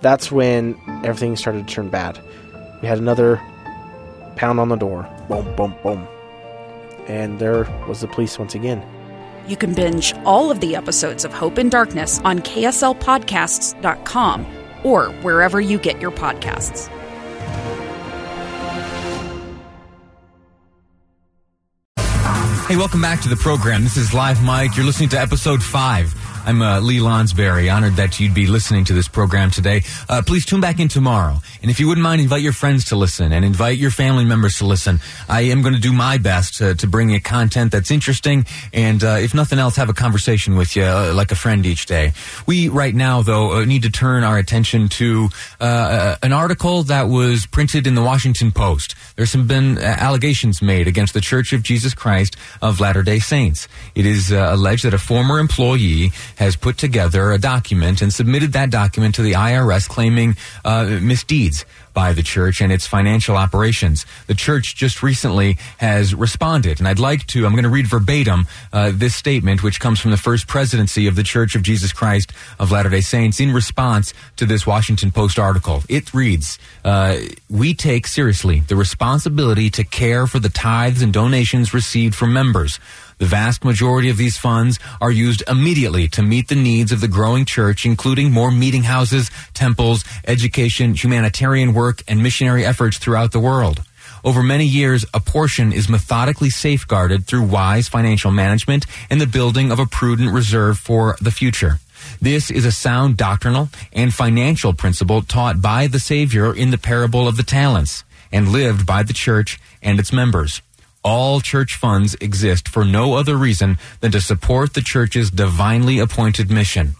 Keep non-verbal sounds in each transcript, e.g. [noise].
That's when everything started to turn bad. We had another pound on the door. Boom, boom, boom. And there was the police once again. You can binge all of the episodes of Hope in Darkness on KSLPodcasts.com or wherever you get your podcasts. Hey, welcome back to the program. This is Live Mic. You're listening to episode five. I'm uh, Lee Lonsberry. Honored that you'd be listening to this program today. Uh, please tune back in tomorrow. And if you wouldn't mind, invite your friends to listen and invite your family members to listen. I am going to do my best to, to bring you content that's interesting and, uh, if nothing else, have a conversation with you uh, like a friend each day. We, right now, though, uh, need to turn our attention to uh, an article that was printed in the Washington Post. There's some been allegations made against the Church of Jesus Christ of Latter-day Saints. It is alleged that a former employee has put together a document and submitted that document to the IRS claiming uh, misdeeds by the church and its financial operations. The church just recently has responded, and I'd like to, I'm going to read verbatim uh, this statement, which comes from the first presidency of the Church of Jesus Christ of Latter day Saints in response to this Washington Post article. It reads uh, We take seriously the responsibility to care for the tithes and donations received from members. The vast majority of these funds are used immediately to meet the needs of the growing church, including more meeting houses, temples, education, humanitarian work, and missionary efforts throughout the world. Over many years, a portion is methodically safeguarded through wise financial management and the building of a prudent reserve for the future. This is a sound doctrinal and financial principle taught by the Savior in the parable of the talents and lived by the church and its members all church funds exist for no other reason than to support the church's divinely appointed mission.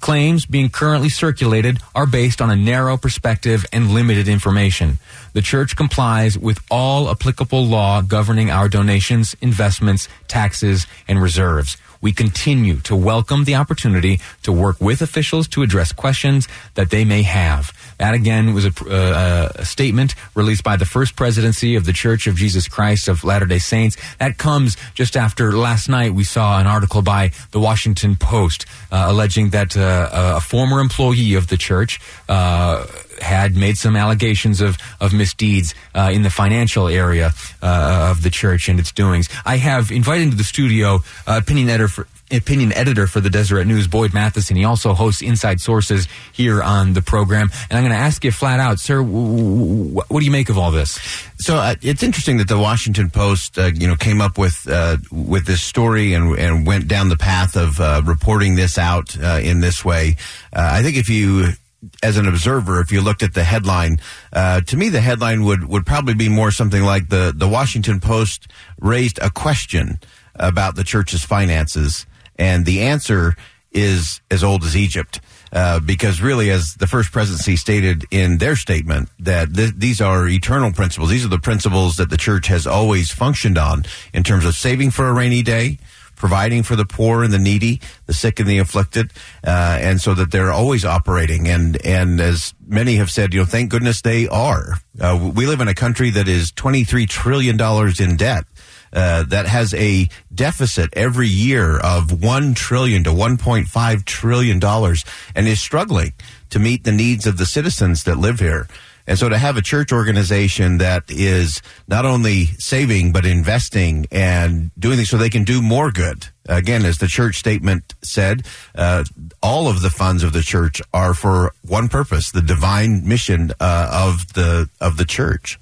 Claims being currently circulated are based on a narrow perspective and limited information. The church complies with all applicable law governing our donations, investments, taxes, and reserves we continue to welcome the opportunity to work with officials to address questions that they may have. That again was a, uh, a, statement released by the first presidency of the Church of Jesus Christ of Latter-day Saints. That comes just after last night we saw an article by the Washington Post uh, alleging that uh, a former employee of the church uh, had made some allegations of, of misdeeds uh, in the financial area uh, of the church and its doings. I have invited into the studio uh, opinion editor for, opinion editor for the Deseret News, Boyd Matheson. He also hosts Inside Sources here on the program. And I'm going to ask you flat out, sir, w- w- what do you make of all this? So uh, it's interesting that the Washington Post, uh, you know, came up with uh, with this story and and went down the path of uh, reporting this out uh, in this way. I think if you as an observer, if you looked at the headline, uh, to me the headline would would probably be more something like the the Washington Post raised a question about the church's finances, and the answer is as old as Egypt. Uh, because really, as the first presidency stated in their statement, that th- these are eternal principles. These are the principles that the church has always functioned on in terms of saving for a rainy day, providing for the poor and the needy, the sick and the afflicted, uh, and so that they're always operating. And and as many have said, you know, thank goodness they are. Uh, we live in a country that is twenty three trillion dollars in debt. Uh, that has a deficit every year of one trillion to one point five trillion dollars, and is struggling to meet the needs of the citizens that live here. And so to have a church organization that is not only saving, but investing and doing things so they can do more good. Again, as the church statement said, uh, all of the funds of the church are for one purpose, the divine mission uh, of the of the church.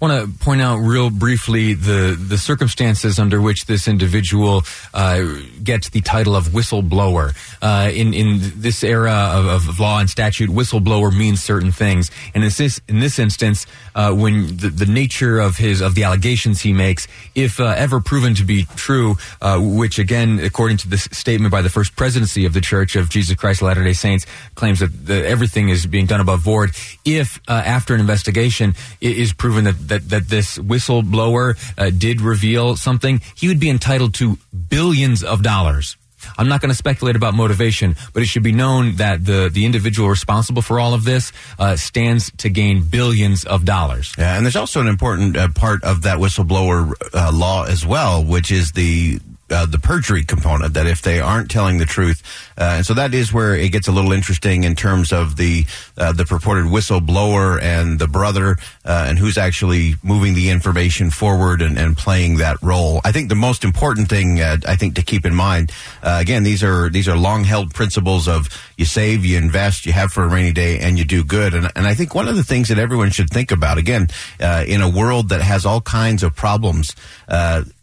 I want to point out real briefly the the circumstances under which this individual uh, gets the title of whistleblower. Uh, in in this era of, of, law and statute, whistleblower means certain things, and in this in this instance, uh, when the, the, nature of his of the allegations he makes, if uh, ever proven to be true, uh, which again, according to this statement by the first presidency of the Church of Jesus Christ of Latter Day Saints, claims that the, everything is being done above board. If uh, after an investigation it is proven that that, that this whistleblower uh, did reveal something, he would be entitled to billions of dollars. I'm not going to speculate about motivation, but it should be known that the, the individual responsible for all of this uh, stands to gain billions of dollars. Yeah, and there's also an important uh, part of that whistleblower uh, law as well, which is the uh, the perjury component that if they aren't telling the truth, uh, and so that is where it gets a little interesting in terms of the uh, the purported whistleblower and the brother uh, and who's actually moving the information forward and, and, playing that role. I think the most important thing uh, I think to keep in mind uh, again these are these are long held principles of you save, you invest, you have for a rainy day, and you do good. And, and I think one of the things that everyone should think about again in a world that has all kinds of problems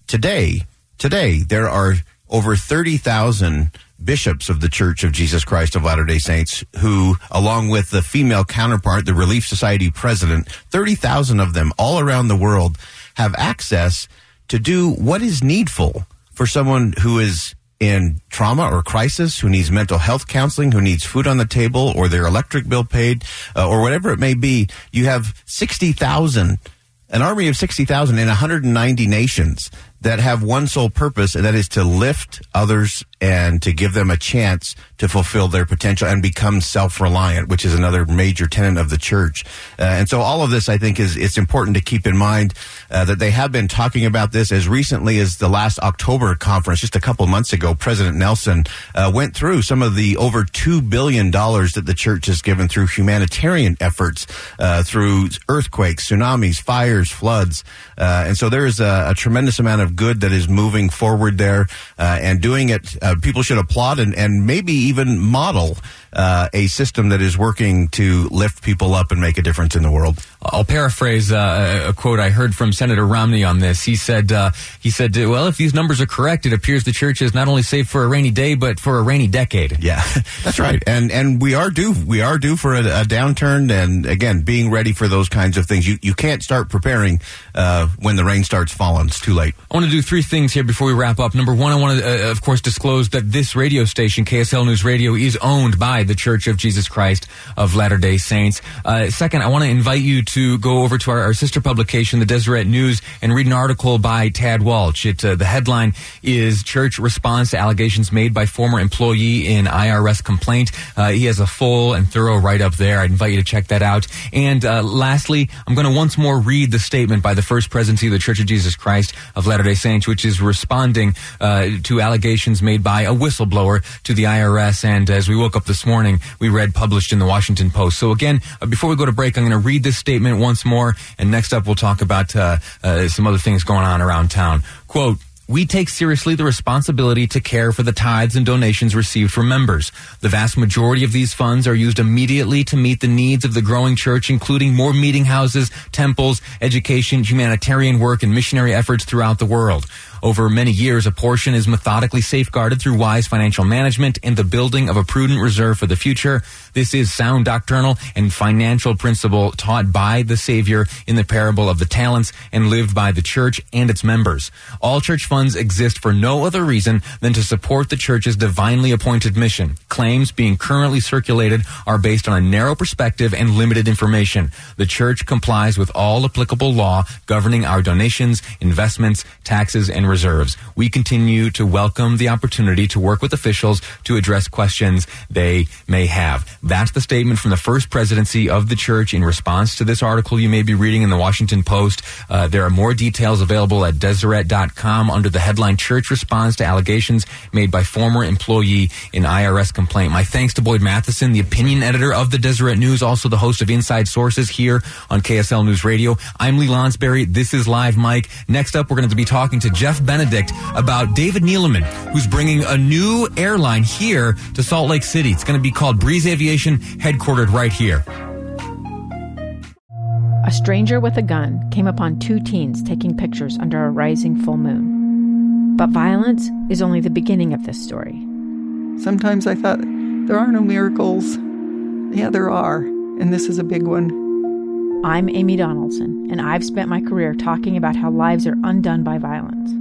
today Today, there are over 30,000 bishops of the Church of Jesus Christ of Latter day Saints who, along with the female counterpart, the Relief Society president, 30,000 of them all around the world have access to do what is needful for someone who is in trauma or crisis, who needs mental health counseling, who needs food on the table or their electric bill paid, uh, or whatever it may be. You have 60,000 an army of 60,000 in 190 nations that have one sole purpose, and that is to lift others and to give them a chance to fulfill their potential and become self-reliant, which is another major tenet of the church. Uh, and so all of this, I think, is it's important to keep in mind uh, that they have been talking about this as recently as the last October conference, just a couple months ago. President Nelson uh, went through some of the over two billion dollars that the church has given through humanitarian efforts, uh, through earthquakes, tsunamis, fires, floods, uh, and so there is a, a tremendous amount of good that is moving forward there uh, and doing it. People should applaud and, and maybe even model a system that is working to lift people up and make a difference in the world. I'll paraphrase a quote I heard from Senator Romney on this. He said, uh, "He said, well, if these numbers are correct, it appears the church is not only safe for a rainy day, but for a rainy decade." Yeah, [laughs] that's right. And and we are due we are due for a, a, downturn. And again, being ready for those kinds of things. You you can't start preparing uh, when the rain starts falling. It's too late. I want to do three things here before we wrap up. Number one, I want to, uh, of course, disclose that this radio station, KSL News Radio, is owned by the Church of Jesus Christ of Latter Day Saints. Uh, second, I want to invite you to go over to our, our, sister publication, the Deseret News, and read an article by Tad Walch. It, uh, the headline is "Church Response to Allegations Made by Former Employee in IRS Complaint." Uh, he has a full and thorough write up there. I'd invite you to check that out. And uh, lastly, I'm going to once more read the statement by the First Presidency of the Church of Jesus Christ of Latter Day Saints, which is responding uh, to allegations made by a whistleblower to the IRS. And as we woke up this morning, we read published in the Washington Post. So again, uh, before we go to break, I'm going to read this statement once more, and next up we'll talk about uh, uh, some other things going on around town. Quote. We take seriously the responsibility to care for the tithes and donations received from members. The vast majority of these funds are used immediately to meet the needs of the growing church, including more meeting houses, temples, education, humanitarian work, and missionary efforts throughout the world. Over many years, a portion is methodically safeguarded through wise financial management and the building of a prudent reserve for the future. This is sound doctrinal and financial principle taught by the Savior in the parable of the talents and lived by the church and its members. All church funds exist for no other reason than to support the church's divinely appointed mission. Claims being currently circulated are based on a narrow perspective and limited information. The church complies with all applicable law governing our donations, investments, taxes, and reserves. We continue to welcome the opportunity to work with officials to address questions they may have. That's the statement from the first presidency of the church in response to this article you may be reading in the Washington Post. Uh, there are more details available at Deseret.com under the headline Church Responds to Allegations Made by Former Employee in IRS Complaint. My thanks to Boyd Matheson, the opinion editor of the Deseret News, also the host of Inside Sources here on KSL News Radio. I'm Lee Lonsberry. This is Live Mic. Next up, we're going to be talking to Jeff Benedict about David Neeleman, who's bringing a new airline here to Salt Lake City. It's going to be called Breeze Aviation, headquartered right here. a stranger with a gun came upon two teens taking pictures under a rising full moon. But violence is only the beginning of this story. Sometimes I thought, there are no miracles. Yeah, there are, and this is a big one. I'm Amy Donaldson, and I've spent my career talking about how lives are undone by violence.